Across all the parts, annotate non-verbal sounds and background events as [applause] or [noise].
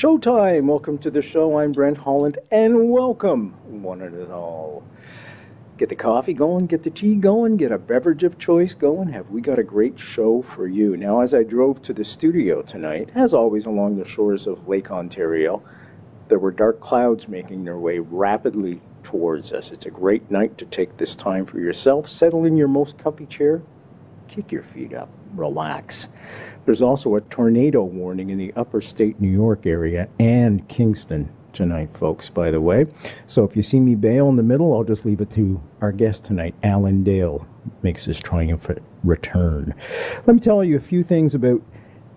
Showtime! Welcome to the show. I'm Brent Holland, and welcome, one and all. Get the coffee going, get the tea going, get a beverage of choice going. Have we got a great show for you? Now, as I drove to the studio tonight, as always along the shores of Lake Ontario, there were dark clouds making their way rapidly towards us. It's a great night to take this time for yourself, settle in your most comfy chair, kick your feet up, relax. There's also a tornado warning in the upper state New York area and Kingston tonight, folks, by the way. So if you see me bail in the middle, I'll just leave it to our guest tonight, Alan Dale, makes his triumphant return. Let me tell you a few things about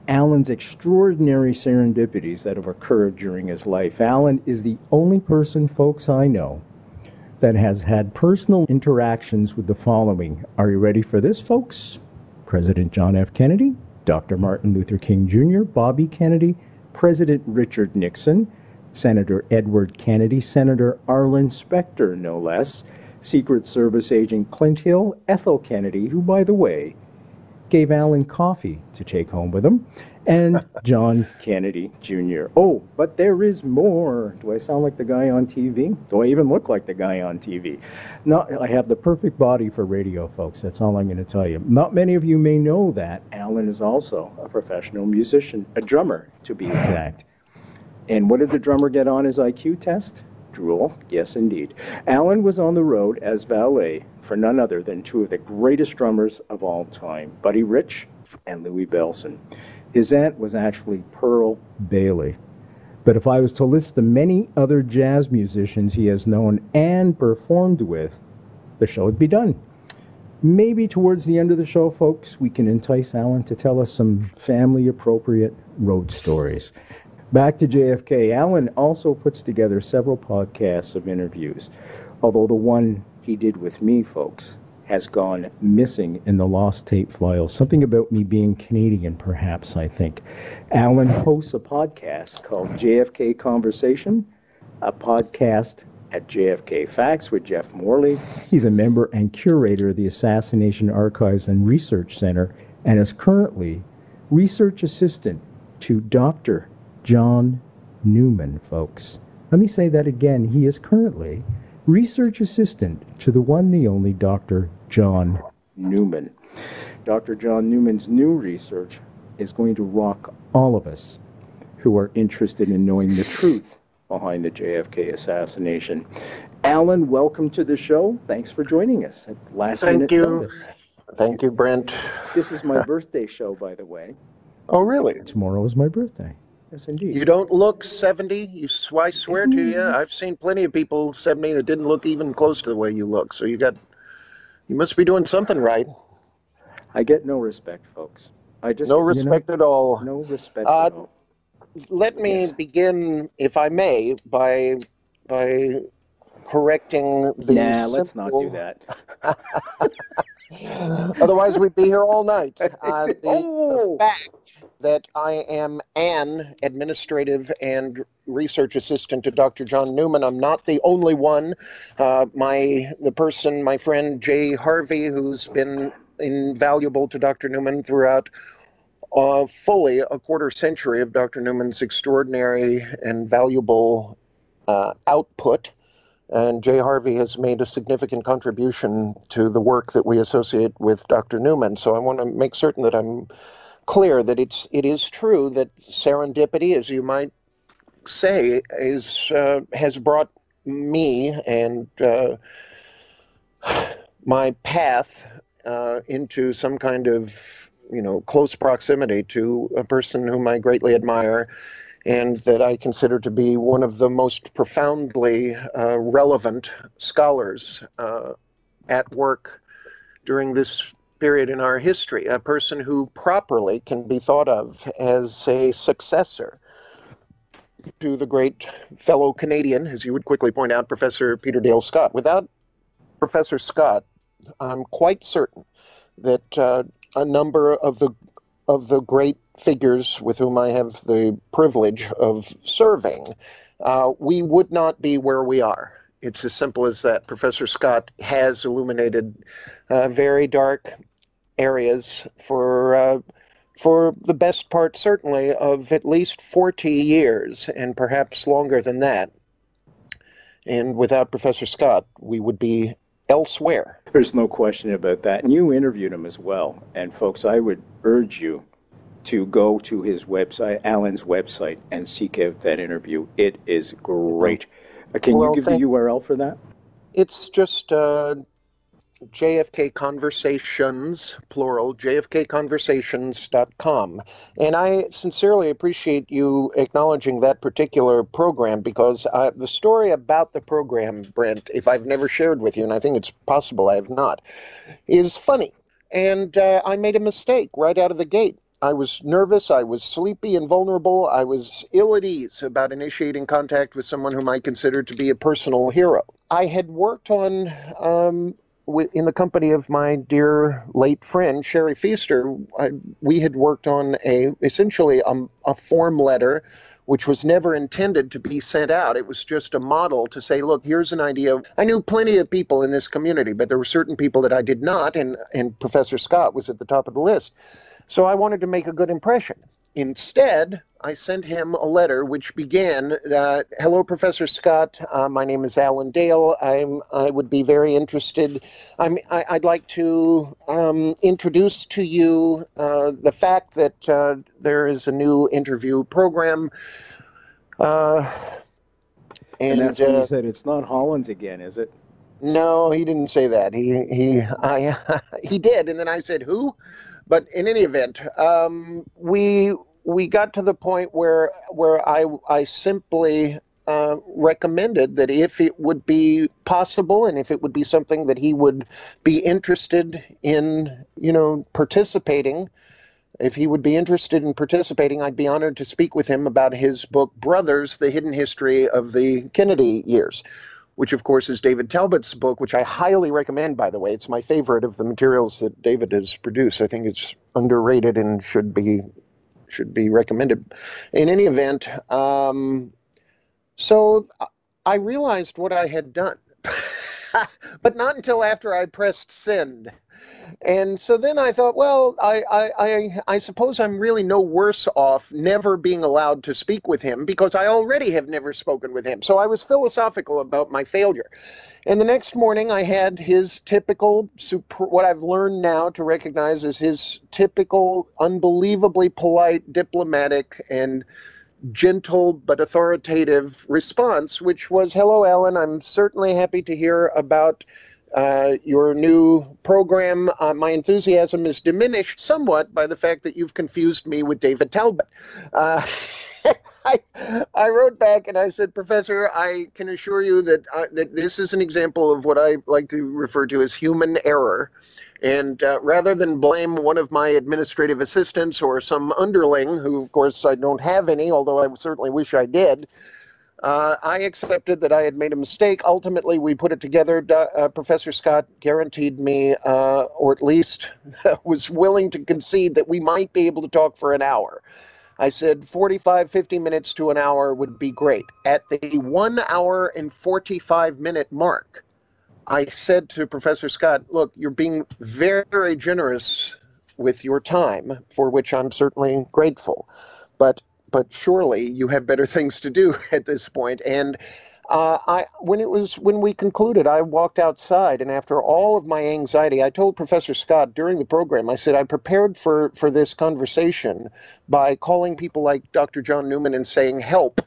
Alan's extraordinary serendipities that have occurred during his life. Alan is the only person, folks, I know that has had personal interactions with the following. Are you ready for this, folks? President John F. Kennedy, Dr. Martin Luther King Jr., Bobby Kennedy, President Richard Nixon, Senator Edward Kennedy, Senator Arlen Specter, no less, Secret Service agent Clint Hill, Ethel Kennedy, who, by the way, gave Alan coffee to take home with him, and [laughs] John Kennedy Jr. Oh, but there is more. Do I sound like the guy on TV? Do I even look like the guy on TV? Not, I have the perfect body for radio, folks. That's all I'm going to tell you. Not many of you may know that Alan is also a professional musician, a drummer, to be exact. And what did the drummer get on his IQ test? Drool. Yes, indeed. Alan was on the road as valet for none other than two of the greatest drummers of all time, Buddy Rich and Louis Bellson. His aunt was actually Pearl Bailey. But if I was to list the many other jazz musicians he has known and performed with, the show would be done. Maybe towards the end of the show, folks, we can entice Alan to tell us some family appropriate road stories. Back to JFK, Alan also puts together several podcasts of interviews, although the one he did with me, folks, has gone missing in the lost tape files. Something about me being Canadian, perhaps, I think. Alan hosts a podcast called JFK Conversation, a podcast at JFK Facts with Jeff Morley. He's a member and curator of the Assassination Archives and Research Center and is currently research assistant to Dr. John Newman, folks. Let me say that again. He is currently research assistant to the one, the only Dr. John Newman. Dr. John Newman's new research is going to rock all of us who are interested in knowing the truth behind the JFK assassination. Alan, welcome to the show. Thanks for joining us at last Thank minute you. notice. Thank you, Brent. This is my [laughs] birthday show, by the way. Oh, really? Tomorrow is my birthday. Yes, indeed. You don't look 70. You, s- I swear to you, I've seen plenty of people 70 that didn't look even close to the way you look. So you got, you must be doing something right. I get no respect, folks. I just No you know, respect at all. no respect Uh, at all. Let me Yes. begin, if I may, by by correcting the. Nah, let's not do that. [laughs] [laughs] Otherwise, we'd be here all night. [laughs] Uh, the, oh, the fact that I am an administrative and research assistant to Dr. John Newman. I'm not the only one. Uh, my the person, my friend Jay Harvey, who's been invaluable to Dr. Newman throughout uh, fully a quarter century of Dr. Newman's extraordinary and valuable uh, output. And Jay Harvey has made a significant contribution to the work that we associate with Dr. Newman. So I want to make certain that I'm clear that it's it is true that serendipity, as you might say, is uh, has brought me and uh, my path uh, into some kind of you know close proximity to a person whom I greatly admire and that I consider to be one of the most profoundly uh, relevant scholars uh, at work during this period in our history, a person who properly can be thought of as a successor to the great fellow Canadian, as you would quickly point out, Professor Peter Dale Scott. Without Professor Scott, I'm quite certain that uh, a number of the of the great figures with whom I have the privilege of serving, uh, we would not be where we are. It's as simple as that. Professor Scott has illuminated uh, very dark areas for uh, for the best part, certainly, of at least 40 years, and perhaps longer than that. And without Professor Scott, we would be elsewhere. There's no question about that. And you interviewed him as well. And folks, I would urge you to go to his website, Alan's website, and seek out that interview. It is great. Uh, can well, you give the URL for that? It's just uh, JFK Conversations, plural, jfkconversations.com. And I sincerely appreciate you acknowledging that particular program because uh, the story about the program, Brent, if I've never shared with you, and I think it's possible I have not, is funny. And uh, I made a mistake right out of the gate. I was nervous, I was sleepy and vulnerable, I was ill at ease about initiating contact with someone whom I considered to be a personal hero. I had worked on um, in the company of my dear late friend Sherry Fiester, I, we had worked on a essentially a, a, form letter, which was never intended to be sent out. It was just a model to say, look, here's an idea. I knew plenty of people in this community, but there were certain people that I did not, and and Professor Scott was at the top of the list. So I wanted to make a good impression. Instead, I sent him a letter which began, uh, "Hello, Professor Scott. Uh, my name is Alan Dale. I'm. I would be very interested. I'm. I, would like to um, introduce to you uh, the fact that uh, there is a new interview program." Uh, and, and, that's when you uh, said it's not Hollins again, is it? No, he didn't say that. He he I [laughs] he did, and then I said who? But in any event, um, we we got to the point where where I I simply uh, recommended that if it would be possible and if it would be something that he would be interested in, you know, participating, if he would be interested in participating, I'd be honored to speak with him about his book, Brothers The Hidden History of the Kennedy Years, which, of course, is David Talbot's book, which I highly recommend, by the way. It's my favorite of the materials that David has produced. I think it's underrated and should be should be recommended. In any event, um, so I realized what I had done, [laughs] [laughs] but not until after I pressed send. And so then I thought, well, I, I, I, I, suppose I'm really no worse off never being allowed to speak with him because I already have never spoken with him. So I was philosophical about my failure. And the next morning, I had his typical, super, what I've learned now to recognize as his typical, unbelievably polite, diplomatic, and gentle but authoritative response, which was Hello, Alan. I'm certainly happy to hear about uh, your new program. Uh, my enthusiasm is diminished somewhat by the fact that you've confused me with David Talbot. Uh, [laughs] I, I wrote back and I said, Professor, I can assure you that uh, that this is an example of what I like to refer to as human error. And uh, rather than blame one of my administrative assistants or some underling, who of course I don't have any, although I certainly wish I did, uh, I accepted that I had made a mistake. Ultimately, we put it together. Uh, Professor Scott guaranteed me, uh, or at least [laughs] was willing to concede, that we might be able to talk for an hour. I said 45, 50 minutes to an hour would be great. At the one hour and 45 minute mark, I said to Professor Scott, look, you're being very, generous with your time, for which I'm certainly grateful. But but surely you have better [laughs] things to do at this point. And uh, I, when it was when we concluded, I walked outside, and after all of my anxiety, I told Professor Scott during the program. I said I prepared for for this conversation by calling people like Dr. John Newman and saying help,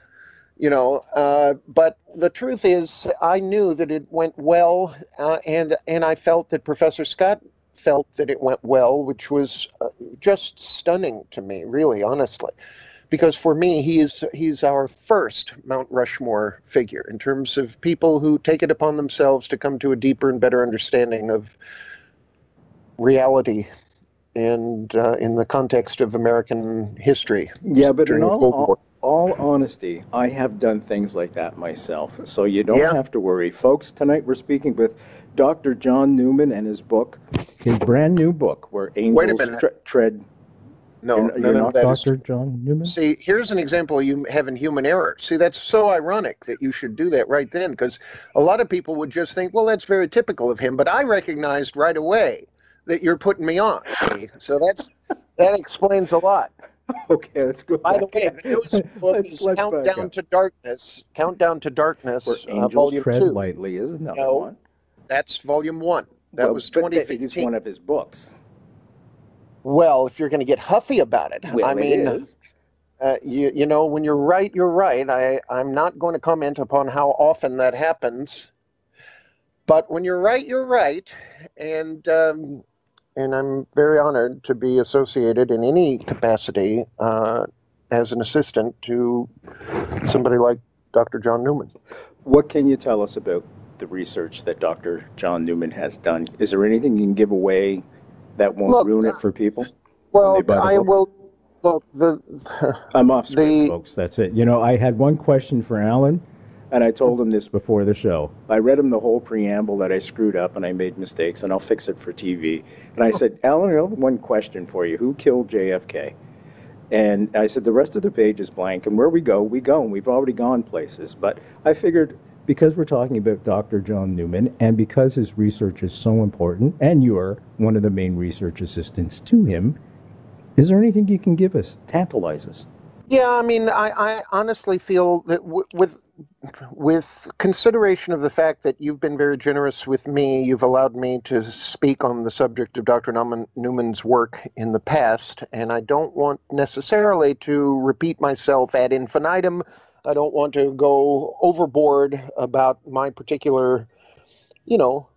you know. Uh, but the truth is, I knew that it went well, uh, and and I felt that Professor Scott felt that it went well, which was uh, just stunning to me, really, honestly because for me he is he's our first Mount Rushmore figure in terms of people who take it upon themselves to come to a deeper and better understanding of reality and uh, in the context of American history. Yeah, but in all, all, all, honesty, I have done things like that myself. So you don't yeah. have to worry. Folks, tonight we're speaking with Dr. John Newman and his book, his brand new book, Where Angels tre- Tread no, you're, you're not Dr. Is, John Newman. See, here's an example of you having human error. See, that's so ironic that you should do that right then, because a lot of people would just think, well, that's very typical of him. But I recognized right away that you're putting me on. See, so that's that explains a lot. [laughs] Okay, let's go. By the back. way, the newest book Let's- is let's Countdown to Darkness. Countdown to Darkness, Where uh, angels volume tread two. lightly is another No, one. That's volume one. That Well, was but that is 2015. one of his books. Well, if you're going to get huffy about it, Well, I mean, it is. Uh, you, you know, when you're right, you're right. I, I'm not going to comment upon how often that happens. But when you're right, you're right. And, um, and I'm very honored to be associated in any capacity uh, as an assistant to somebody like Dr. John Newman. What can you tell us about the research that Dr. John Newman has done? Is there anything you can give away that won't Look, ruin it for people? Well, they buy the I book? will. Look, the, I'm off script, The- folks. That's it. You know, I had one question for Alan, and I told him this before the show. I read him the whole preamble that I screwed up and I made mistakes, and I'll fix it for TV. And I oh. said, Alan, I have one question for you. Who killed JFK? And I said, the rest of the page is blank, and where we go, we go, and we've already gone places. But I figured because we're talking about Dr. John Newman, and because his research is so important, and you're one of the main research assistants to him, is there anything you can give us? Tantalize us. Yeah, I mean, I, I honestly feel that w- with with consideration of the fact that you've been very generous with me, you've allowed me to speak on the subject of Dr. Newman's work in the past, and I don't want necessarily to repeat myself ad infinitum. I don't want to go overboard about my particular, you know,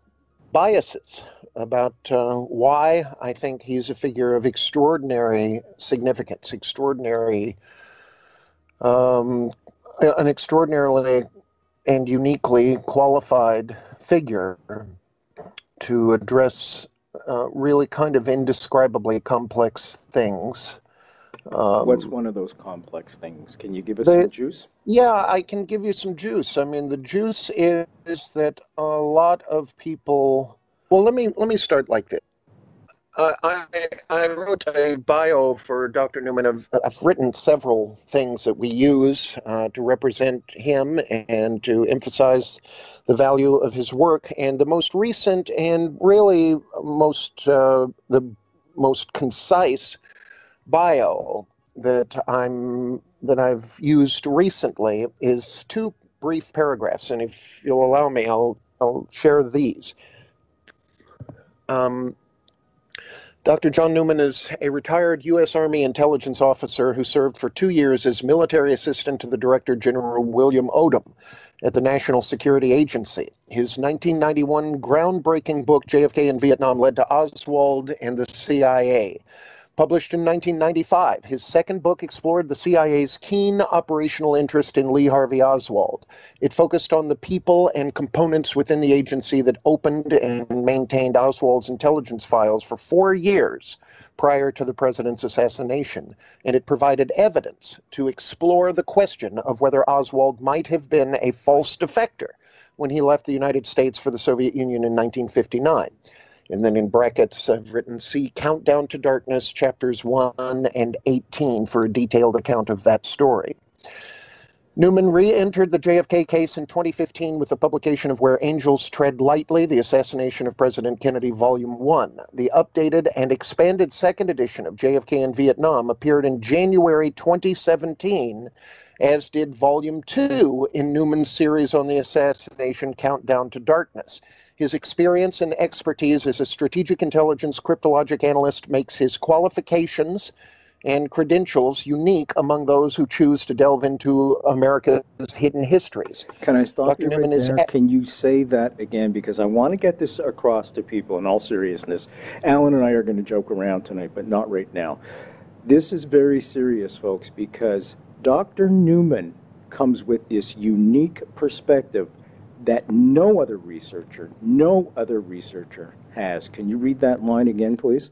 biases about uh, why I think he's a figure of extraordinary significance, extraordinary, um, an extraordinarily and uniquely qualified figure to address uh, really kind of indescribably complex things. Um, What's one of those complex things? Can you give us the- some juice? yeah, I can give you some juice. I mean, the juice is, is that a lot of people. Well, let me let me start like this. Uh, I I wrote a bio for Dr. Newman. I've, I've written several things that we use uh, to represent him and to emphasize the value of his work. And the most recent and really most uh, the most concise bio that I'm that I've used recently is two brief paragraphs, and if you'll allow me, I'll I'll share these. Um, Dr. John Newman is a retired U.S. Army intelligence officer who served for two years as military assistant to the Director General William Odom at the National Security Agency. His 1991 groundbreaking book, JFK in Vietnam, led to Oswald and the CIA. Published in 1995, his second book explored the CIA's keen operational interest in Lee Harvey Oswald. It focused on the people and components within the agency that opened and maintained Oswald's intelligence files for four years prior to the president's assassination, and it provided evidence to explore the question of whether Oswald might have been a false defector when he left the United States for the Soviet Union in 1959. And then in brackets, I've written see Countdown to Darkness, chapters 1 and 18, for a detailed account of that story. Newman re entered the JFK case in 2015 with the publication of Where Angels Tread Lightly The Assassination of President Kennedy, Volume 1. The updated and expanded second edition of JFK in Vietnam appeared in January 2017, as did Volume 2 in Newman's series on the assassination Countdown to Darkness. His experience and expertise as a strategic intelligence cryptologic analyst makes his qualifications and credentials unique among those who choose to delve into America's hidden histories. Can I stop Dr. you right Newman is there? a- Can you say that again? Because I want to get this across to people in all seriousness. Alan and I are going to joke around tonight, but not right now. This is very serious, folks, because Dr. Newman comes with this unique perspective that no other researcher, no other researcher has. Can you read that line again, please?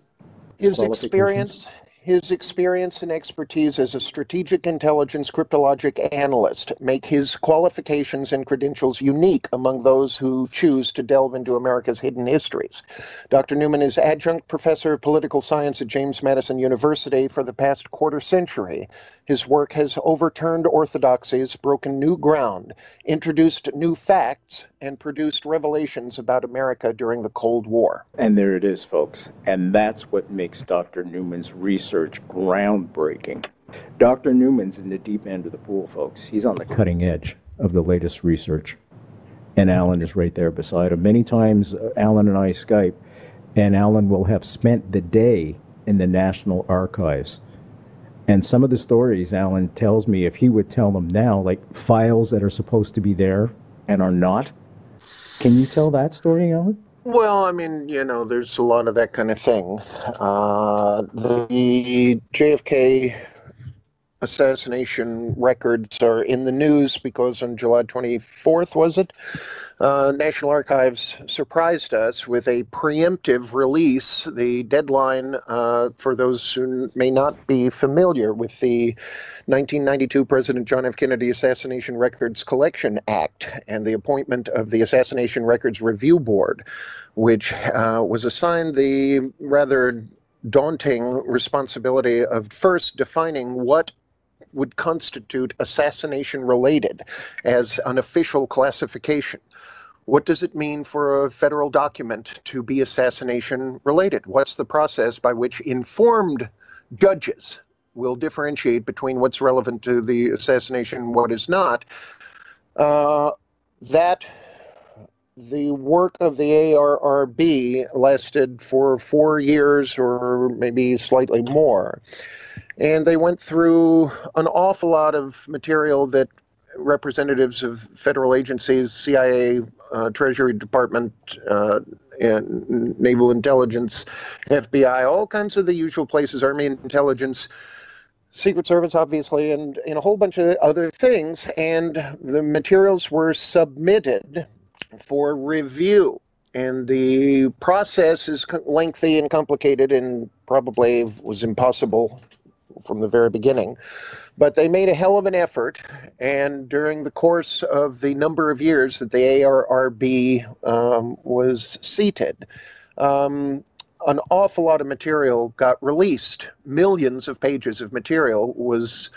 His experience, his experience and expertise as a strategic intelligence cryptologic analyst make his qualifications and credentials unique among those who choose to delve into America's hidden histories. Dr. Newman is adjunct professor of political science at James Madison University for the past quarter century His work has overturned orthodoxies, broken new ground, introduced new facts, and produced revelations about America during the Cold War. And there it is, folks. And that's what makes Dr. Newman's research groundbreaking. Dr. Newman's in the deep end of the pool, folks. He's on the cutting edge of the latest research. And Alan is right there beside him. Many times, uh, Alan and I Skype, and Alan will have spent the day in the National Archives and some of the stories Alan tells me, if he would tell them now, like files that are supposed to be there and are not. Can you tell that story, Alan? Well, I mean, you know, there's a lot of that kind of thing. Uh, the JFK assassination records are in the news because on July 24th, was it? Uh, National Archives surprised us with a preemptive release. The deadline, uh, for those who may not be familiar with the 1992 President John F. Kennedy Assassination Records Collection Act and the appointment of the Assassination Records Review Board, which uh, was assigned the rather daunting responsibility of first defining what would constitute assassination related as an official classification. What does it mean for a federal document to be assassination related? What's the process by which informed judges will differentiate between what's relevant to the assassination and what is not? Uh, that the work of the ARRB lasted for four years or maybe slightly more. And they went through an awful lot of material that representatives of federal agencies, CIA, uh, Treasury Department, uh, and Naval Intelligence, FBI, all kinds of the usual places, Army Intelligence, Secret Service, obviously, and, and a whole bunch of other things. And the materials were submitted for review. And the process is lengthy and complicated and probably was impossible from the very beginning. But they made a hell of an effort, and during the course of the number of years that the ARRB um, was seated, um, an awful lot of material got released. Millions of pages of material was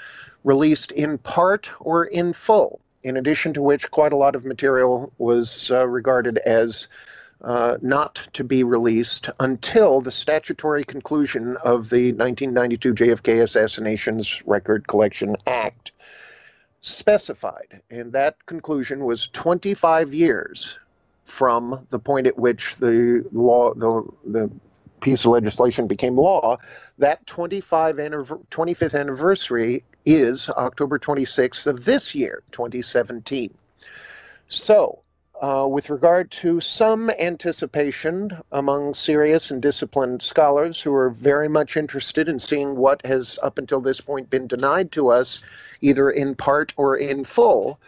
released in part or in full, in addition to which, quite a lot of material was uh, regarded as uh, not to be released until the statutory conclusion of the 1992 JFK Assassinations Record Collection Act specified. And that conclusion was 25 years from the point at which the law, the, the piece of legislation became law. That 25 25th anniversary is October 26th of this year, 2017. So, uh, with regard to some anticipation among serious and disciplined scholars who are very much interested in seeing what has up until this point been denied to us, either in part or in full.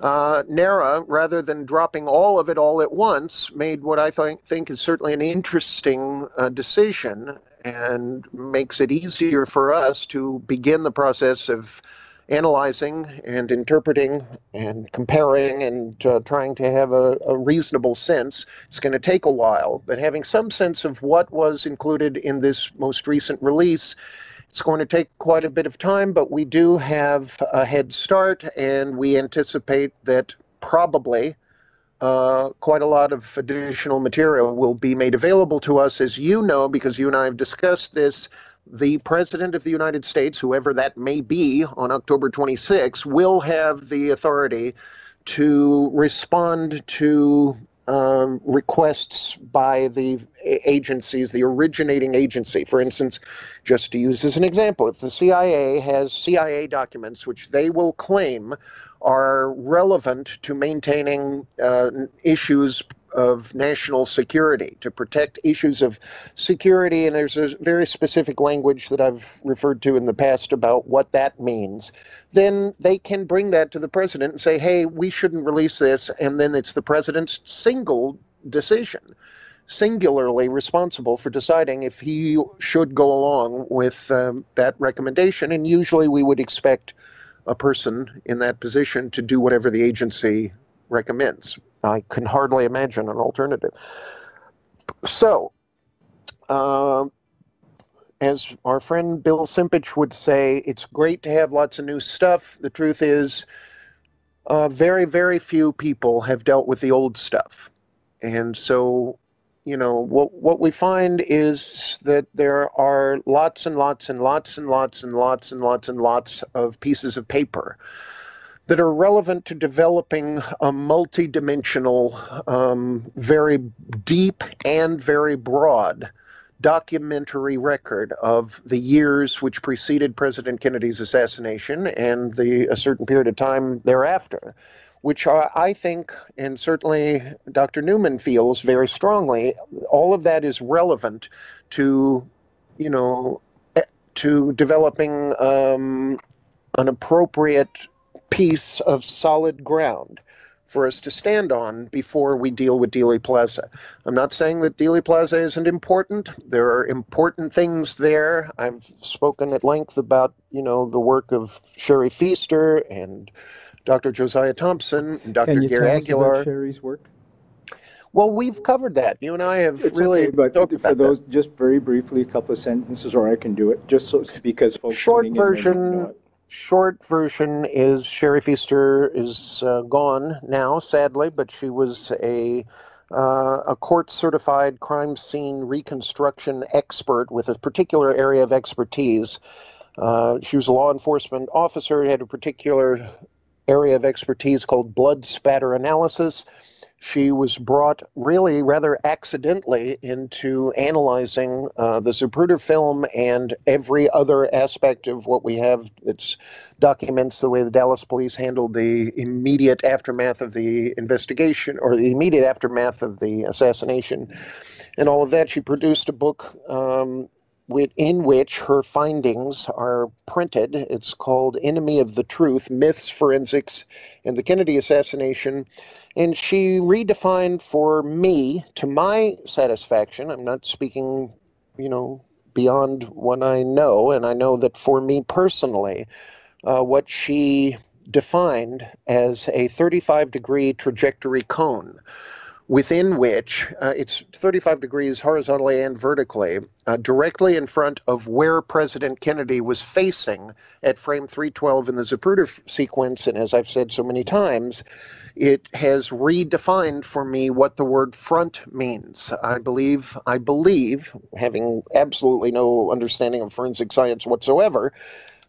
Uh, NARA, rather than dropping all of it all at once, made what I th- think is certainly an interesting uh, decision and makes it easier for us to begin the process of analyzing and interpreting and comparing and uh, trying to have a, a reasonable sense. It's going to take a while, but having some sense of what was included in this most recent release, it's going to take quite a bit of time, but we do have a head start, and we anticipate that probably. Uh, quite a lot of additional material will be made available to us, as you know, because you and I have discussed this the President of the United States, whoever that may be, on October 26, will have the authority to respond to uh, requests by the agencies, the originating agency. For instance, just to use as an example, if the CIA has CIA documents which they will claim are relevant to maintaining uh, issues of national security, to protect issues of security. And there's a very specific language that I've referred to in the past about what that means. Then they can bring that to the president and say, hey, we shouldn't release this. And then it's the president's single decision singularly responsible for deciding if he should go along with um, that recommendation. And usually we would expect a person in that position to do whatever the agency recommends. I can hardly imagine an alternative. So, uh, as our friend Bill Simpich would say, it's great to have lots of new stuff. The truth is, uh, very, very few people have dealt with the old stuff. And so, you know, what, what we find is that there are lots and lots and lots and lots and lots and lots and lots of pieces of paper that are relevant to developing a multidimensional, um, very deep and very broad documentary record of the years which preceded President Kennedy's assassination and the a certain period of time thereafter, which are, I think, and certainly Dr. Newman feels very strongly, all of that is relevant to, you know, eh, to developing um, an appropriate piece of solid ground for us to stand on before we deal with Dealey Plaza. I'm not saying that Dealey Plaza isn't important. There are important things there. I've spoken at length about, you know, the work of Sherry Fiester and Dr. Josiah Thompson and Dr. Can you Gary tell us Aguilar. about Sherry's work? Well, we've covered that. You and I have It's really okay, but talked for about those, that. just very briefly, a couple of sentences, or I can do it, just so, because folks. Short tuning in version, know it. Short version is Sherry Fiester is uh, gone now, sadly, but she was a uh, a court certified crime scene reconstruction expert with a particular area of expertise. Uh, she was a law enforcement officer, had a particular area of expertise called blood spatter analysis. She was brought really rather accidentally into analyzing uh, the Zapruder film and every other aspect of what we have that documents the way the Dallas police handled the immediate aftermath of the investigation or the immediate aftermath of the assassination and all of that. She produced a book um, in which her findings are printed. It's called Enemy of the Truth Myths, Forensics, and the Kennedy Assassination. And she redefined for me, to my satisfaction, I'm not speaking, you know, beyond what I know, and I know that for me personally, uh, what she defined as a 35 degree trajectory cone within which uh, it's 35 degrees horizontally and vertically, uh, directly in front of where President Kennedy was facing at frame 312 in the Zapruder sequence. And as I've said so many times, it has redefined for me what the word front means. I believe, I believe, having absolutely no understanding of forensic science whatsoever,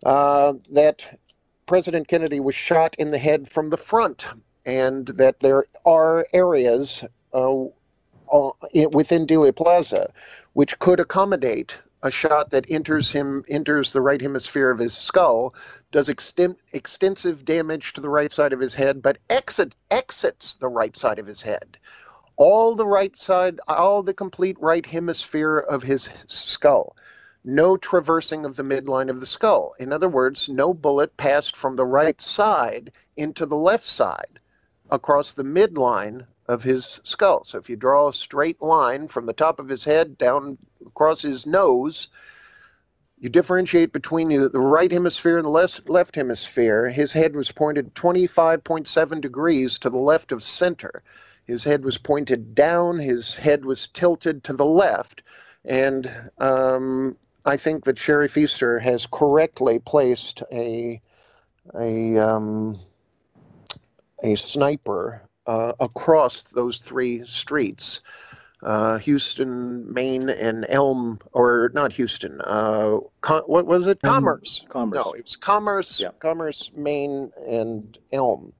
uh, that President Kennedy was shot in the head from the front and that there are areas uh, uh, within Dealey Plaza which could accommodate a shot that enters him enters the right hemisphere of his skull, does exten- extensive damage to the right side of his head, but exit exits the right side of his head. All the right side, all the complete right hemisphere of his skull. No traversing of the midline of the skull. In other words, no bullet passed from the right side into the left side across the midline of his skull. So if you draw a straight line from the top of his head down across his nose, you differentiate between the right hemisphere and the left, left hemisphere. His head was pointed 25.7 degrees to the left of center. His head was pointed down, his head was tilted to the left. And um, I think that Sherry Fiester has correctly placed a, a, um, a sniper uh, across those three streets uh, Houston, Main, and Elm, or not Houston. Uh, com- what was it? Um, Commerce. Commerce. No, it's Commerce, Yeah. Commerce, Main, and Elm.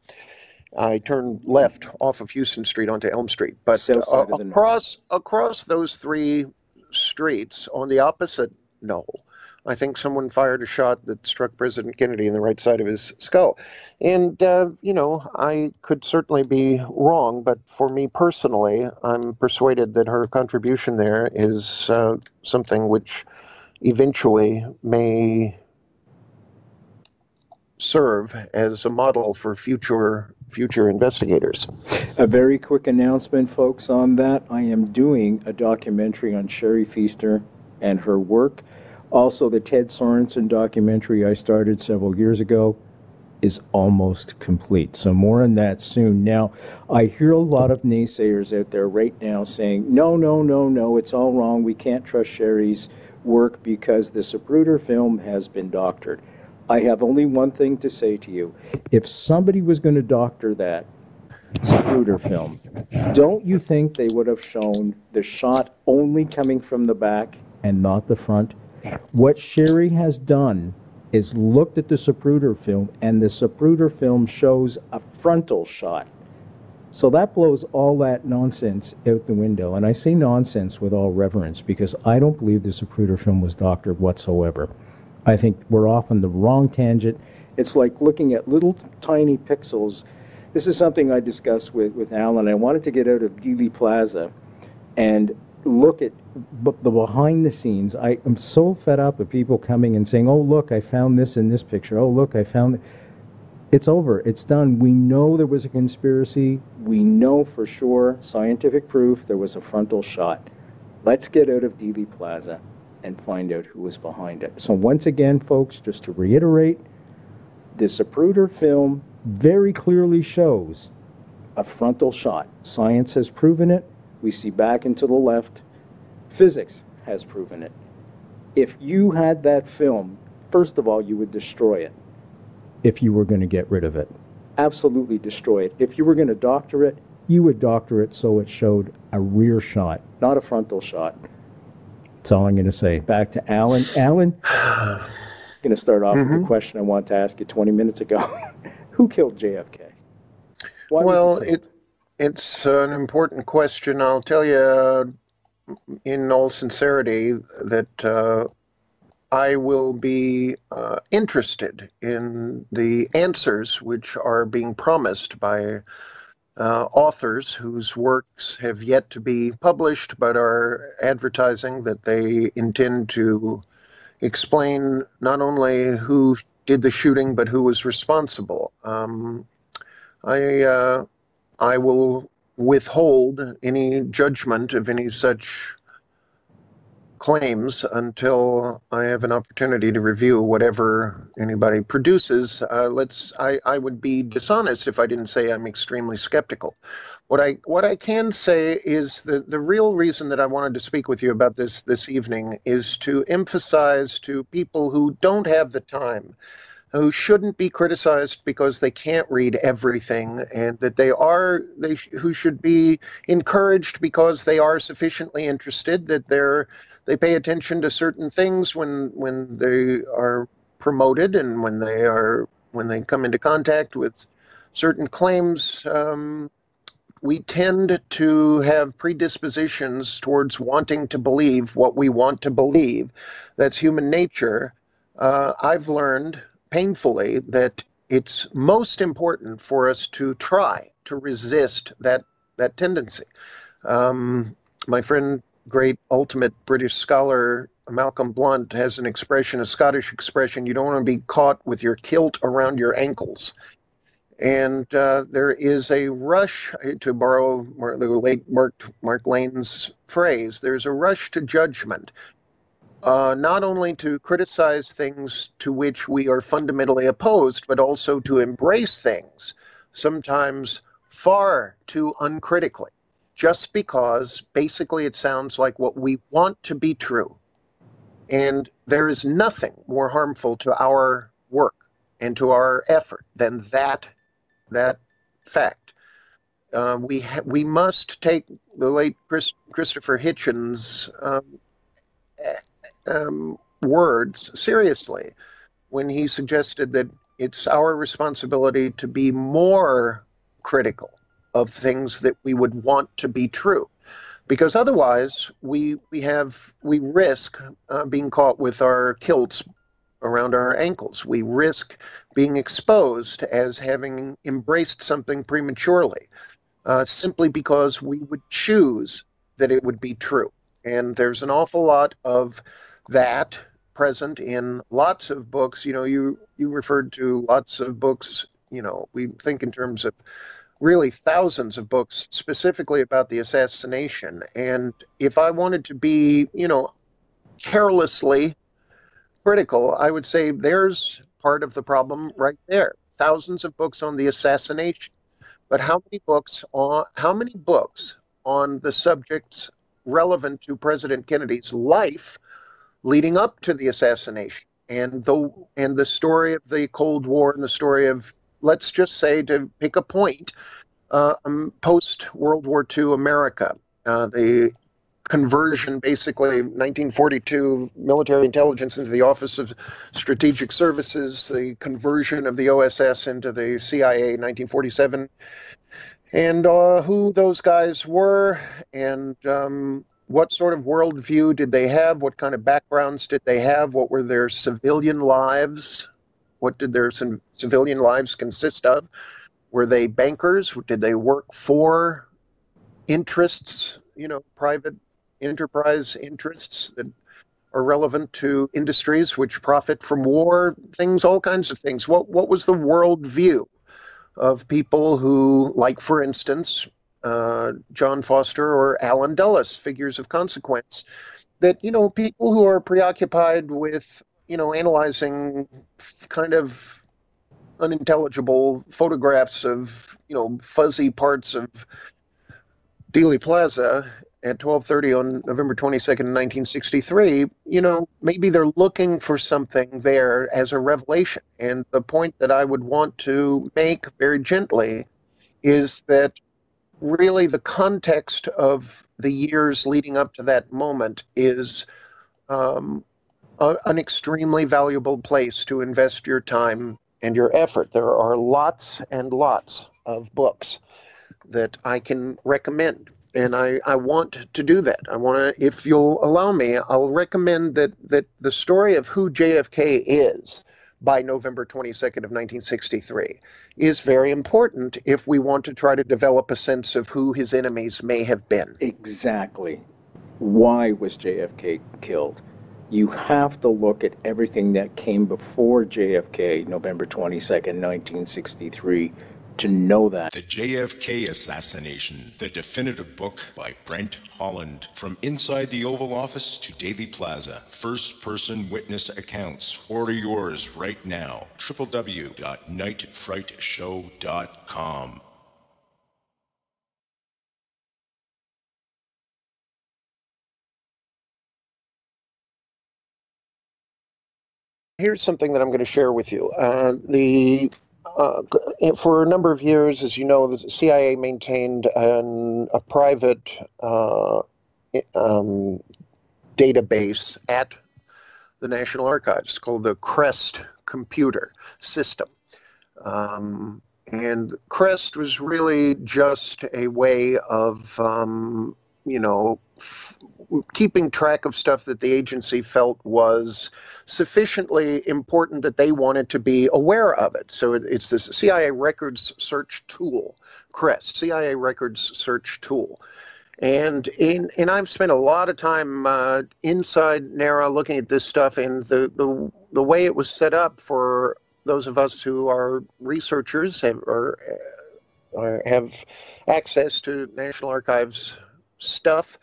I turned left off of Houston Street onto Elm Street, but uh, side of the north. across across those three streets on the opposite knoll, I think someone fired a shot that struck President Kennedy in the right side of his skull. And uh, you know, I could certainly be wrong, but for me personally, I'm persuaded that her contribution there is uh, something which eventually may serve as a model for future future investigators. A very quick announcement, folks, on that. I am doing a documentary on Sherry Fiester and her work. Also, the Ted Sorensen documentary I started several years ago is almost complete. So, more on that soon. Now, I hear a lot of naysayers out there right now saying, no, no, no, no, it's all wrong. We can't trust Sherry's work because the Zapruder film has been doctored. I have only one thing to say to you. If somebody was going to doctor that Zapruder film, don't you think they would have shown the shot only coming from the back and not the front? What Sherry has done is looked at the Zapruder film, and the Zapruder film shows a frontal shot. So that blows all that nonsense out the window. And I say nonsense with all reverence because I don't believe the Zapruder film was doctored whatsoever. I think we're off on the wrong tangent. It's like looking at little tiny pixels. This is something I discussed with, with Alan. I wanted to get out of Dealey Plaza and look at the behind the scenes. I am so fed up of people coming and saying, oh, look, I found this in this picture. Oh, look, I found It. it's over. It's done. We know there was a conspiracy. We know for sure, scientific proof, there was a frontal shot. Let's get out of Dealey Plaza and find out who was behind it. So, once again, folks, just to reiterate, the Zapruder film very clearly shows a frontal shot. Science has proven it. We see back and to the left. Physics has proven it. If you had that film, first of all, you would destroy it if you were going to get rid of it. Absolutely destroy it. If you were going to doctor it, you would doctor it so it showed a rear shot, not a frontal shot. That's all I'm going to say. Back to Alan. Alan, [sighs] I'm going to start off mm-hmm. with the question I wanted to ask you 20 minutes ago. [laughs] Who killed JFK? Why well, it, it's an important question. I'll tell you in all sincerity that uh, I will be uh, interested in the answers which are being promised by uh, authors whose works have yet to be published but are advertising that they intend to explain not only who did the shooting but who was responsible. Um, I uh, I will withhold any judgment of any such claims until I have an opportunity to review whatever anybody produces. Uh, let's. I, I would be dishonest if I didn't say I'm extremely skeptical. What I what I can say is that the real reason that I wanted to speak with you about this this evening is to emphasize to people who don't have the time who shouldn't be criticized because they can't read everything and that they are they sh- who should be encouraged because they are sufficiently interested that they're they pay attention to certain things when when they are promoted and when they are when they come into contact with certain claims um, we tend to have predispositions towards wanting to believe what we want to believe. That's human nature. Uh, i've learned painfully that it's most important for us to try to resist that that tendency. Um, my friend, great ultimate British scholar Malcolm Blunt has an expression, a Scottish expression. You don't want to be caught with your kilt around your ankles. And uh, there is a rush, to borrow the late Mark, Mark Lane's phrase, there's a rush to judgment uh, not only to criticize things to which we are fundamentally opposed, but also to embrace things, sometimes far too uncritically, just because basically it sounds like what we want to be true. And there is nothing more harmful to our work and to our effort than that, that fact. Uh, we ha- we must take the late Chris- Christopher Hitchens um, um, words seriously when he suggested that it's our responsibility to be more critical of things that we would want to be true. Because otherwise we we have we risk uh, being caught with our kilts around our ankles. We risk being exposed as having embraced something prematurely uh, simply because we would choose that it would be true and there's an awful lot of that present in lots of books. You know, you you referred to lots of books. You know, we think in terms of really thousands of books specifically about the assassination. And if I wanted to be, you know, carelessly critical, I would say there's part of the problem right there. Thousands of books on the assassination. But how many books on how many books on the subjects relevant to President Kennedy's life leading up to the assassination and the and the story of the Cold War and the story of let's just say to pick a point, uh, um, post World War II America, uh, the conversion basically 1942 military intelligence into the Office of Strategic Services, the conversion of the OSS into the CIA 1947, and uh, who those guys were and um, what sort of worldview did they have? What kind of backgrounds did they have? What were their civilian lives? What did their civilian lives consist of? Were they bankers? Did they work for interests, you know, private enterprise interests that are relevant to industries which profit from war, things, all kinds of things? What, what was the worldview of people who, like, for instance, uh, John Foster or Allen Dulles, figures of consequence. That you know, people who are preoccupied with you know analyzing kind of unintelligible photographs of you know fuzzy parts of Dealey Plaza at 12:30 on November 22nd, 1963, you know, maybe they're looking for something there as a revelation. And the point that I would want to make very gently is that really the context of the years leading up to that moment is um, a, an extremely valuable place to invest your time and your effort. There are lots and lots of books that I can recommend. And I, I want to do that. I want to, if you'll allow me, I'll recommend that, that the story of who JFK is by November 22nd of 1963 is very important if we want to try to develop a sense of who his enemies may have been. Exactly. Why was JFK killed? You have to look at everything that came before JFK, November 22nd, 1963, to know that. The JFK Assassination, the definitive book by Brent Holland. From inside the Oval Office to Dealey Plaza, first person witness accounts. Order yours right now. www.nightfrightshow.com. Here's something that I'm going to share with you. Uh, the uh, for a number of years, as you know, the CIA maintained an, a private uh, um, database at the National Archives called the CREST computer system. Um, and CREST was really just a way of, um, you know, keeping track of stuff that the agency felt was sufficiently important that they wanted to be aware of it. So it, it's this CIA records search tool, CREST, CIA records search tool. And in, and I've spent a lot of time uh, inside NARA looking at this stuff, and the, the the way it was set up for those of us who are researchers have, or, or have access to National Archives stuff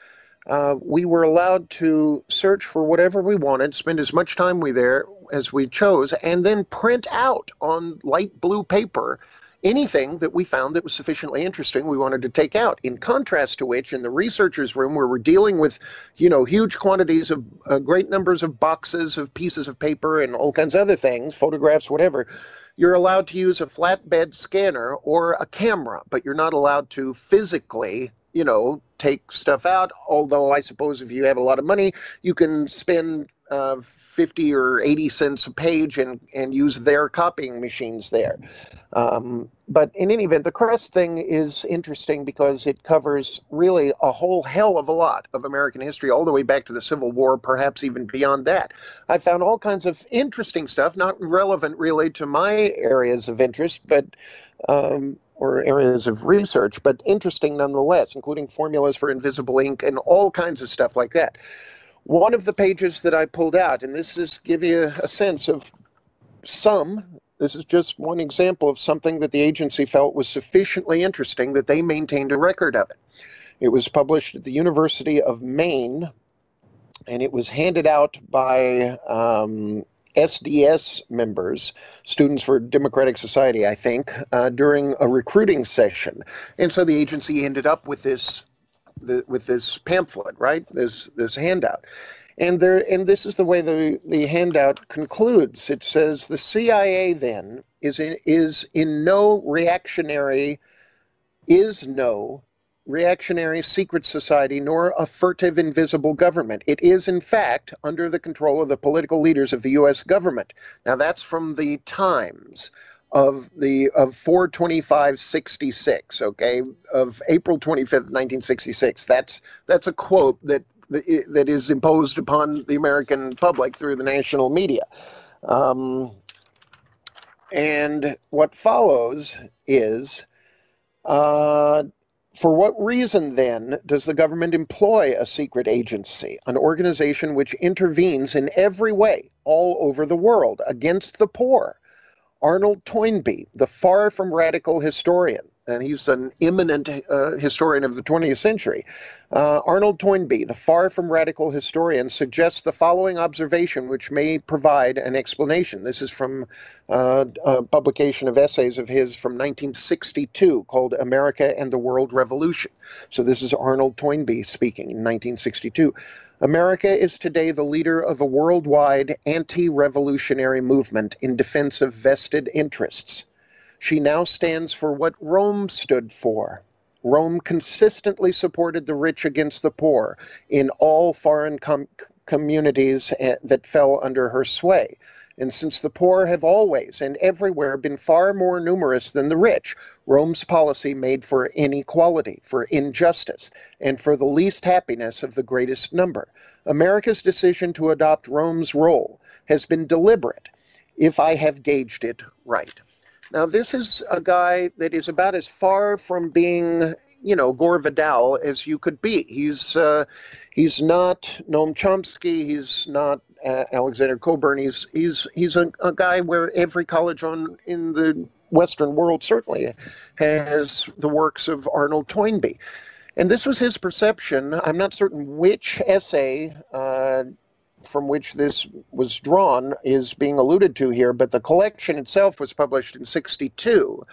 uh, we were allowed to search for whatever we wanted, spend as much time we there as we chose, and then print out on light blue paper anything that we found that was sufficiently interesting we wanted to take out. In contrast to which, in the researchers' room, where we're dealing with, you know, huge quantities of uh, great numbers of boxes of pieces of paper and all kinds of other things, photographs, whatever. You're allowed to use a flatbed scanner or a camera, but you're not allowed to physically you know, take stuff out. Although I suppose if you have a lot of money, you can spend uh, 50 or 80 cents a page and, and use their copying machines there. Um, but in any event, the CREST thing is interesting because it covers really a whole hell of a lot of American history, all the way back to the Civil War, perhaps even beyond that. I found all kinds of interesting stuff, not relevant really to my areas of interest, but um, or areas of research, but interesting nonetheless, including formulas for invisible ink and all kinds of stuff like that. One of the pages that I pulled out, and this is give you a sense of some, this is just one example of something that the agency felt was sufficiently interesting that they maintained a record of it. It was published at the University of Maine, and it was handed out by um, SDS members, Students for Democratic Society, I think, uh, during a recruiting session, and so the agency ended up with this, the, with this pamphlet, right? This this handout, And there, and this is the way the, the handout concludes. It says the CIA then is in, is in no reactionary, is no reactionary secret society nor a furtive invisible government. It is, in fact, under the control of the political leaders of the U.S. government. Now, that's from the Times of the of 42566 okay of april 25th 1966 that's that's a quote that that is imposed upon the american public through the national media um, and what follows is uh, for what reason, then, does the government employ a secret agency, an organization which intervenes in every way all over the world against the poor? Arnold Toynbee, the far from radical historian, and he's an eminent uh, historian of the 20th century. Uh, Arnold Toynbee, the far from radical historian, suggests the following observation, which may provide an explanation. This is from uh, a publication of essays of his from 1962 called America and the World Revolution. So this is Arnold Toynbee speaking in 1962. America is today the leader of a worldwide anti revolutionary movement in defense of vested interests. She now stands for what Rome stood for. Rome consistently supported the rich against the poor in all foreign com- communities eh, that fell under her sway. And since the poor have always and everywhere been far more numerous than the rich, Rome's policy made for inequality, for injustice, and for the least happiness of the greatest number. America's decision to adopt Rome's role has been deliberate, if I have gauged it right. Now, this is a guy that is about as far from being, you know, Gore Vidal as you could be. He's uh, he's not Noam Chomsky. He's not uh, Alexander Cockburn. He's he's he's a, a guy where every college on in the Western world certainly has the works of Arnold Toynbee. And this was his perception. I'm not certain which essay uh, from which this was drawn is being alluded to here, but the collection itself was published in 62.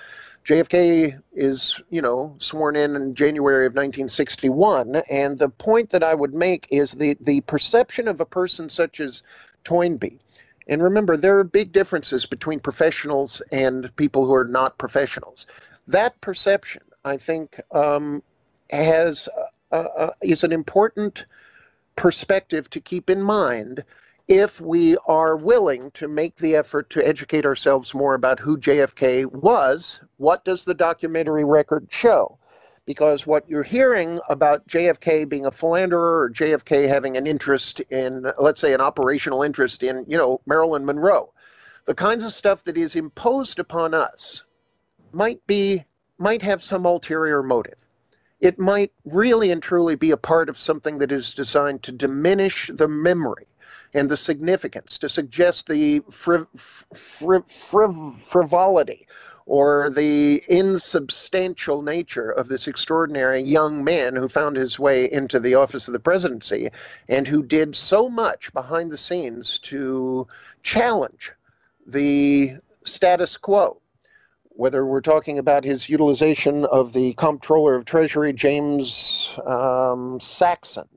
JFK is, you know, sworn in in January of 1961. And the point that I would make is the, the perception of a person such as Toynbee. And remember, there are big differences between professionals and people who are not professionals. That perception, I think, um, has uh, uh, is an important perspective to keep in mind if we are willing to make the effort to educate ourselves more about who JFK was, what does the documentary record show? Because what you're hearing about JFK being a philanderer or JFK having an interest in, let's say, an operational interest in, you know, Marilyn Monroe, the kinds of stuff that is imposed upon us might be, might have some ulterior motive it might really and truly be a part of something that is designed to diminish the memory and the significance, to suggest the friv- friv- friv- frivolity or the insubstantial nature of this extraordinary young man who found his way into the office of the presidency and who did so much behind the scenes to challenge the status quo whether we're talking about his utilization of the Comptroller of Treasury, James um, Saxon,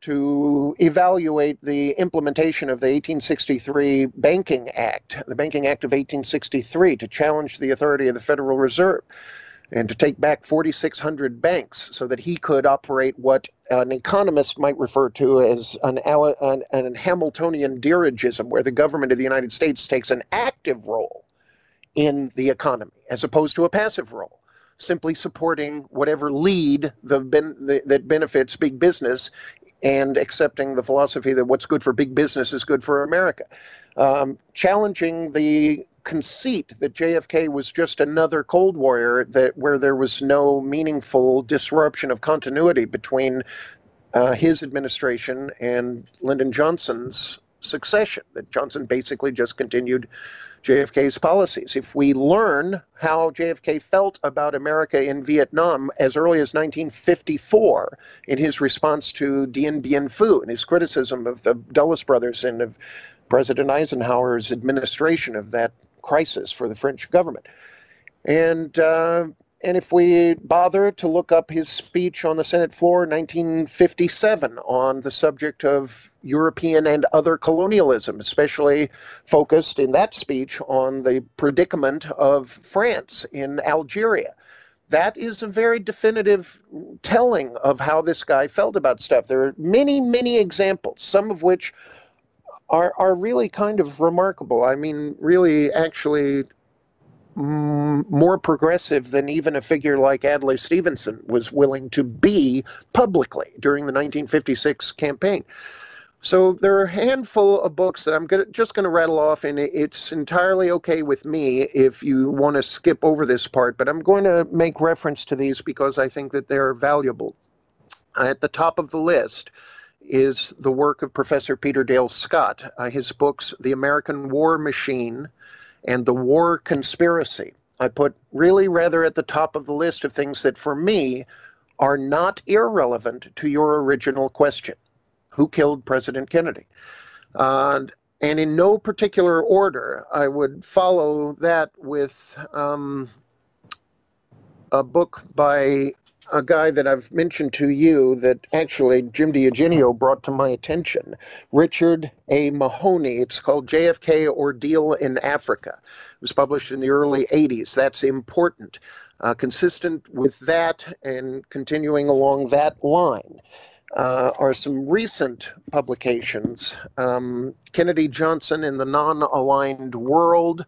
to evaluate the implementation of the 1863 Banking Act, the Banking Act of 1863, to challenge the authority of the Federal Reserve and to take back 4,600 banks so that he could operate what an economist might refer to as an, an, an Hamiltonian dirigism, where the government of the United States takes an active role in the economy, as opposed to a passive role, simply supporting whatever lead the the, that benefits big business and accepting the philosophy that what's good for big business is good for America. Um, challenging the conceit that JFK was just another Cold Warrior that where there was no meaningful disruption of continuity between uh, his administration and Lyndon Johnson's succession. That Johnson basically just continued JFK's policies. If we learn how JFK felt about America in Vietnam as early as 1954 in his response to Dien Bien Phu and his criticism of the Dulles brothers and of President Eisenhower's administration of that crisis for the French government. And uh, and if we bother to look up his speech on the Senate floor in 1957 on the subject of European and other colonialism, especially focused in that speech on the predicament of France in Algeria. That is a very definitive telling of how this guy felt about stuff. There are many, many examples, some of which are, are really kind of remarkable. I mean, really, actually more progressive than even a figure like Adlai Stevenson was willing to be publicly during the 1956 campaign. So there are a handful of books that I'm gonna, just going to rattle off, and it's entirely okay with me if you want to skip over this part, but I'm going to make reference to these because I think that they're valuable. At the top of the list is the work of Professor Peter Dale Scott, uh, his books, The American War Machine, and the war conspiracy. I put really rather at the top of the list of things that for me are not irrelevant to your original question who killed President Kennedy? and in no particular order, I would follow that with um, a book by a guy that I've mentioned to you that actually Jim DiEugenio brought to my attention, Richard A. Mahoney. It's called JFK Ordeal in Africa. It was published in the early 80s. That's important. Uh, consistent with that and continuing along that line. Uh, are some recent publications. Um, Kennedy Johnson in the Non Aligned World,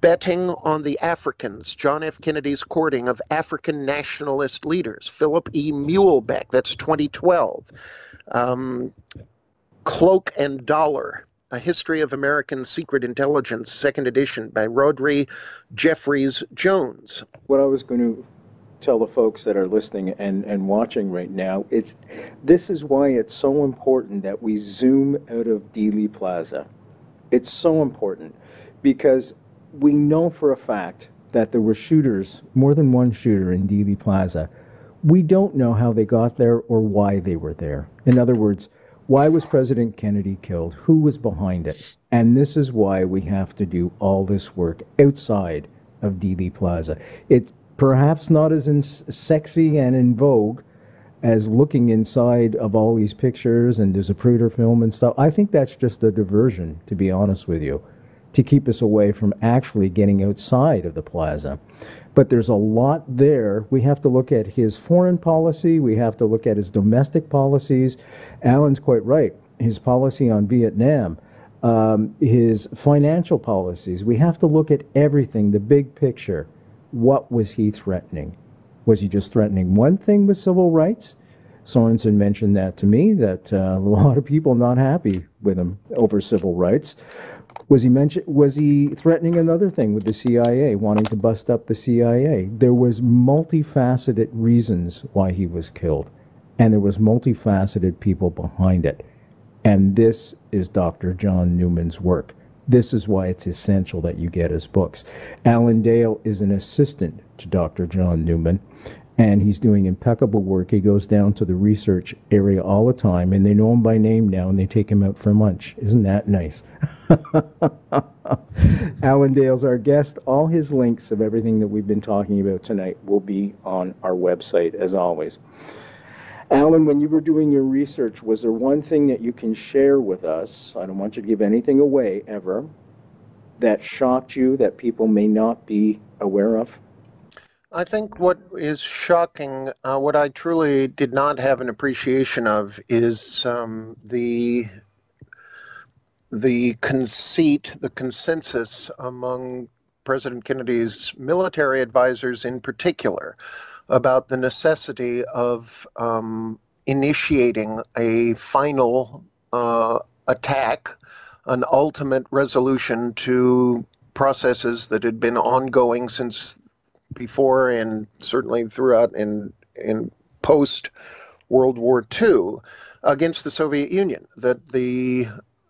betting on the Africans, John F. Kennedy's courting of African nationalist leaders, Philip E. Muehlenbeck, that's 2012. Um, Cloak and Dollar, A History of American Secret Intelligence, second edition by Rhodri Jeffries Jones. What I was going to tell the folks that are listening and, and watching right now, it's this is why it's so important that we zoom out of Dealey Plaza. It's so important because we know for a fact that there were shooters, more than one shooter in Dealey Plaza. We don't know how they got there or why they were there. In other words, why was President Kennedy killed? Who was behind it? And this is why we have to do all this work outside of Dealey Plaza. It's perhaps not as in sexy and in vogue as looking inside of all these pictures and the Zapruder film and stuff. I think that's just a diversion, to be honest with you to keep us away from actually getting outside of the plaza. But there's a lot there. We have to look at his foreign policy, we have to look at his domestic policies. Alan's quite right. His policy on Vietnam, um, his financial policies. We have to look at everything, the big picture. What was he threatening? Was he just threatening one thing with civil rights? Sorensen mentioned that to me, that uh, [laughs] a lot of people not happy with him over civil rights. Was he mention, Was he threatening another thing with the CIA, wanting to bust up the CIA? There was multifaceted reasons why he was killed, and there was multifaceted people behind it. And this is Dr. John Newman's work. This is why it's essential that you get his books. Alan Dale is an assistant to Dr. John Newman, and he's doing impeccable work. He goes down to the research area all the time, and they know him by name now, and they take him out for lunch. Isn't that nice? [laughs] Alan Dale's our guest. All his links of everything that we've been talking about tonight will be on our website, as always. Alan, when you were doing your research, was there one thing that you can share with us? I don't want you to give anything away ever that shocked you that people may not be aware of? I think what is shocking, uh, what I truly did not have an appreciation of, is um, the the conceit, the consensus among President Kennedy's military advisors, in particular, about the necessity of um, initiating a final uh, attack, an ultimate resolution to processes that had been ongoing since before and certainly throughout in in post World War II against the Soviet Union. That the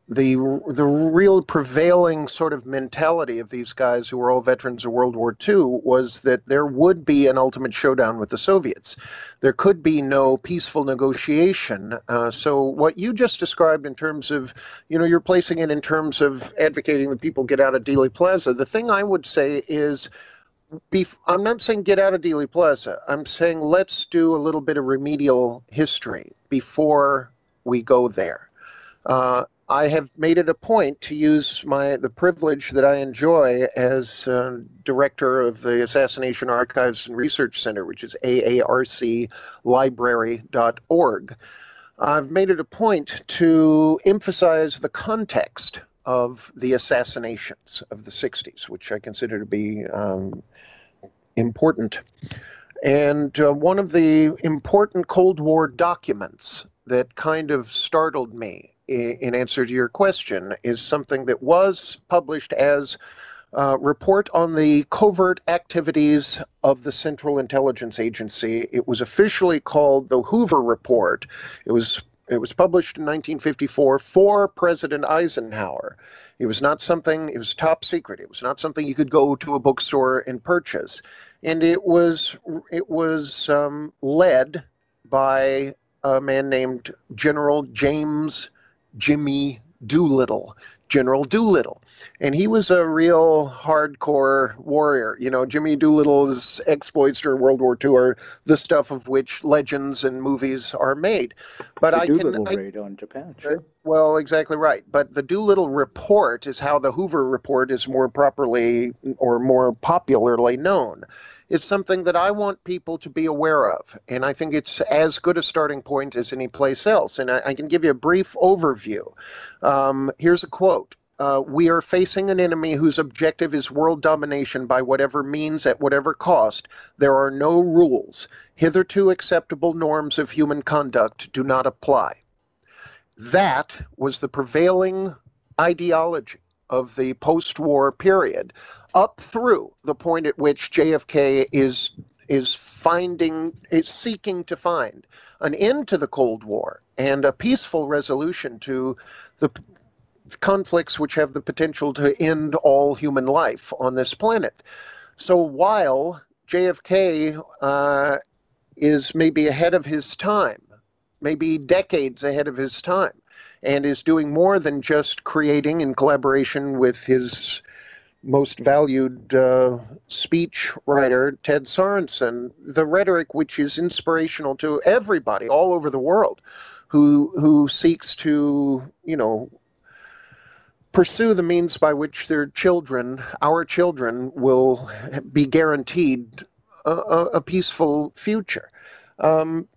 the the real prevailing sort of mentality of these guys who were all veterans of World War II was that there would be an ultimate showdown with the Soviets. There could be no peaceful negotiation. Uh, so what you just described in terms of, you know, you're placing it in terms of advocating that people get out of Dealey Plaza. The thing I would say is bef- I'm not saying get out of Dealey Plaza. I'm saying let's do a little bit of remedial history before we go there. Uh, I have made it a point to use my the privilege that I enjoy as uh, director of the Assassination Archives and Research Center, which is aarclibrary.org. I've made it a point to emphasize the context of the assassinations of the 60s, which I consider to be um, important. And uh, one of the important Cold War documents that kind of startled me in answer to your question is something that was published as a report on the covert activities of the Central Intelligence Agency. It was officially called the Hoover Report. It was it was published in 1954 for President Eisenhower. It was not something, it was top secret. It was not something you could go to a bookstore and purchase. And it was, it was um, led by a man named General James Jimmy Doolittle. General Doolittle. And he was a real hardcore warrior. You know, Jimmy Doolittle's exploits during World War II are the stuff of which legends and movies are made. But the I Doolittle can. I, raid on Japan, uh, sure. well, exactly right. But the Doolittle report is how the Hoover report is more properly or more popularly known. It's something that I want people to be aware of. And I think it's as good a starting point as any place else. And I, I can give you a brief overview. Um, here's a quote. Uh, we are facing an enemy whose objective is world domination by whatever means, at whatever cost. There are no rules. Hitherto acceptable norms of human conduct do not apply. That was the prevailing ideology of the post war period up through the point at which JFK is is finding is seeking to find an end to the Cold War and a peaceful resolution to the conflicts which have the potential to end all human life on this planet. So while JFK uh, is maybe ahead of his time, maybe decades ahead of his time, and is doing more than just creating in collaboration with his most valued uh, speech writer, Ted Sorensen, the rhetoric which is inspirational to everybody all over the world who who seeks to, you know, pursue the means by which their children, our children, will be guaranteed a, a peaceful future. Um,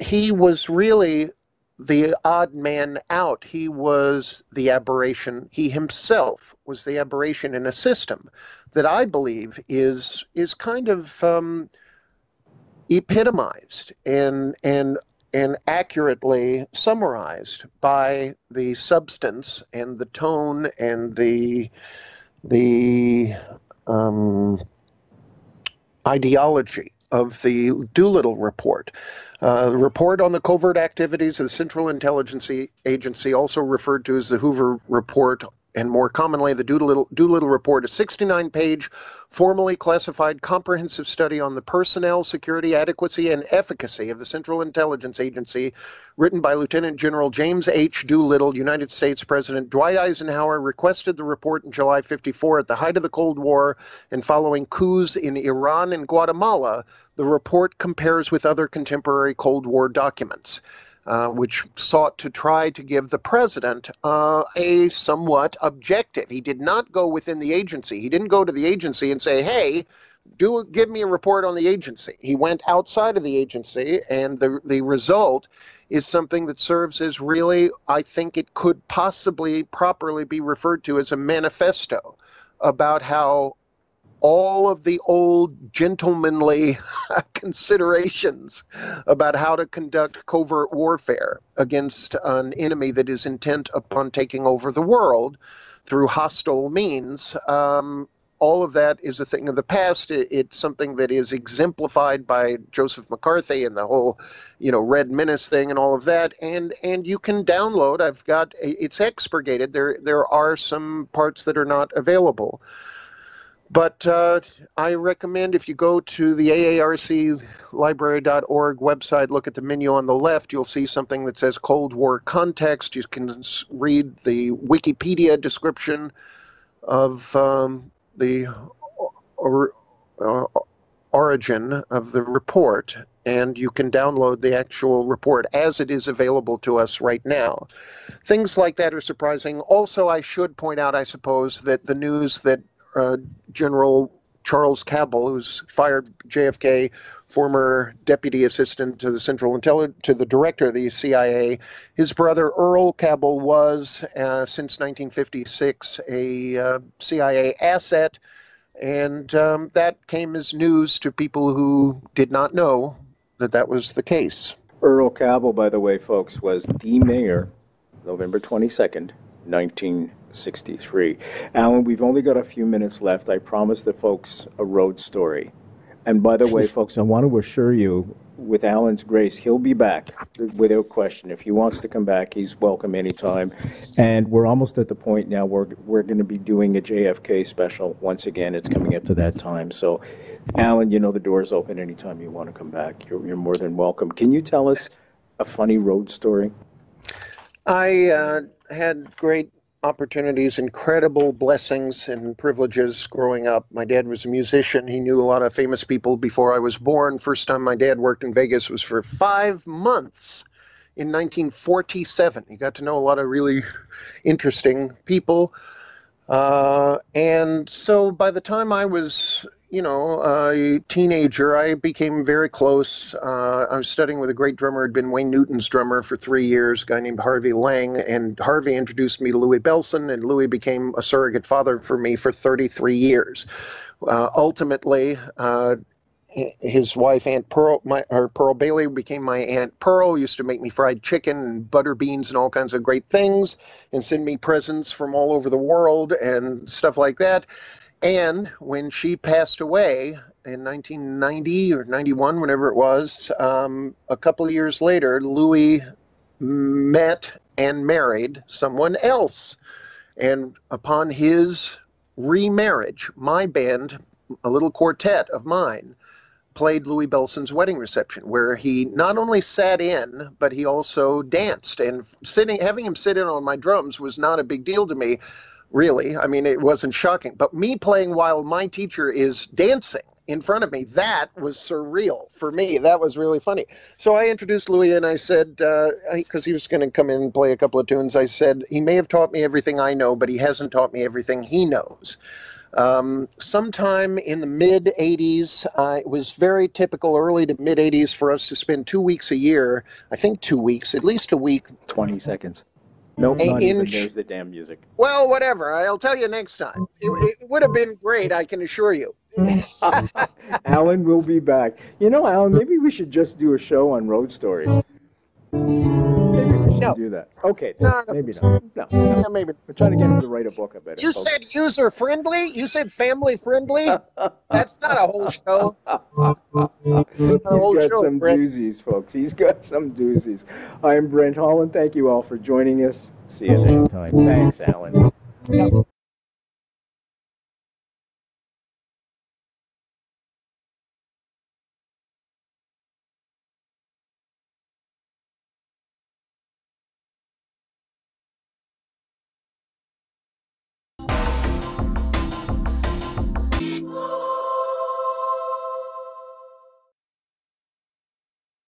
he was really the odd man out. He was the aberration. He himself was the aberration in a system that I believe is is kind of um, epitomized and and and accurately summarized by the substance and the tone and the the um, ideology of the Doolittle report. Uh, the report on the covert activities of the Central Intelligence Agency, also referred to as the Hoover Report, and more commonly the Doolittle, Doolittle Report, a 69 page, formally classified comprehensive study on the personnel, security, adequacy, and efficacy of the Central Intelligence Agency, written by Lieutenant General James H. Doolittle. United States President Dwight Eisenhower requested the report in July 54 at the height of the Cold War and following coups in Iran and Guatemala. The report compares with other contemporary Cold War documents. Uh, which sought to try to give the president uh, a somewhat objective. He did not go within the agency. He didn't go to the agency and say, "Hey, do give me a report on the agency." He went outside of the agency, and the the result is something that serves as really, I think, it could possibly properly be referred to as a manifesto about how all of the old gentlemanly [laughs] considerations about how to conduct covert warfare against an enemy that is intent upon taking over the world through hostile means. Um, all of that is a thing of the past. It, it's something that is exemplified by Joseph McCarthy and the whole, you know, Red Menace thing and all of that. And and you can download. I've got it's expurgated. There there are some parts that are not available. But uh, I recommend if you go to the AARClibrary.org website, look at the menu on the left, you'll see something that says Cold War Context. You can read the Wikipedia description of um, the or, uh, origin of the report, and you can download the actual report as it is available to us right now. Things like that are surprising. Also, I should point out, I suppose, that the news that uh, General Charles Cabell, who's fired JFK, former deputy assistant to the Central Intelligence, to the director of the CIA. His brother Earl Cabell was, uh, since 1956, a uh, CIA asset, and um, that came as news to people who did not know that that was the case. Earl Cabell, by the way, folks, was the mayor, November 22nd, 1963. Alan, we've only got a few minutes left. I promised the folks a road story. And by the way, folks, I want to assure you, with Alan's grace, he'll be back without question. If he wants to come back, he's welcome anytime. And we're almost at the point now where we're going to be doing a JFK special. Once again, it's coming up to that time. So, Alan, you know the door's open anytime you want to come back. You're, you're more than welcome. Can you tell us a funny road story? I uh, had great opportunities, incredible blessings and privileges growing up. My dad was a musician. He knew a lot of famous people before I was born. First time my dad worked in Vegas was for five months in 1947. He got to know a lot of really interesting people. Uh, and so by the time I was you know, a teenager, I became very close. Uh, I was studying with a great drummer, had been Wayne Newton's drummer for three years, a guy named Harvey Lang. And Harvey introduced me to Louis Bellson, and Louis became a surrogate father for me for 33 years. Uh, ultimately, uh, his wife Aunt Pearl, my or Pearl Bailey became my Aunt Pearl. Used to make me fried chicken and butter beans and all kinds of great things, and send me presents from all over the world and stuff like that. And when she passed away in 1990 or 91, whenever it was, um, a couple of years later, Louis met and married someone else. And upon his remarriage, my band, a little quartet of mine, played Louis Bellson's wedding reception, where he not only sat in, but he also danced. And sitting, having him sit in on my drums was not a big deal to me really. I mean, it wasn't shocking. But me playing while my teacher is dancing in front of me, that was surreal for me. That was really funny. So I introduced Louis and I said, because uh, he was going to come in and play a couple of tunes, I said, he may have taught me everything I know, but he hasn't taught me everything he knows. Um, sometime in the mid 80s, uh, it was very typical, early to mid 80s, for us to spend two weeks a year, I think two weeks, at least a week. 20 seconds. Nope, not even. There's the damn music. Well, whatever. I'll tell you next time. It, it would have been great, I can assure you. [laughs] Alan will be back. You know, Alan, maybe we should just do a show on road stories no. do that. Okay, no, maybe not. No, no. Yeah, maybe. We're trying to get him to write a book about it. You said user friendly. You said family friendly. That's not a whole show. [laughs] He's got show, some Brent. doozies, folks. He's got some doozies. I'm Brent Holland. Thank you all for joining us. See you next time. Thanks, Alan. Yep.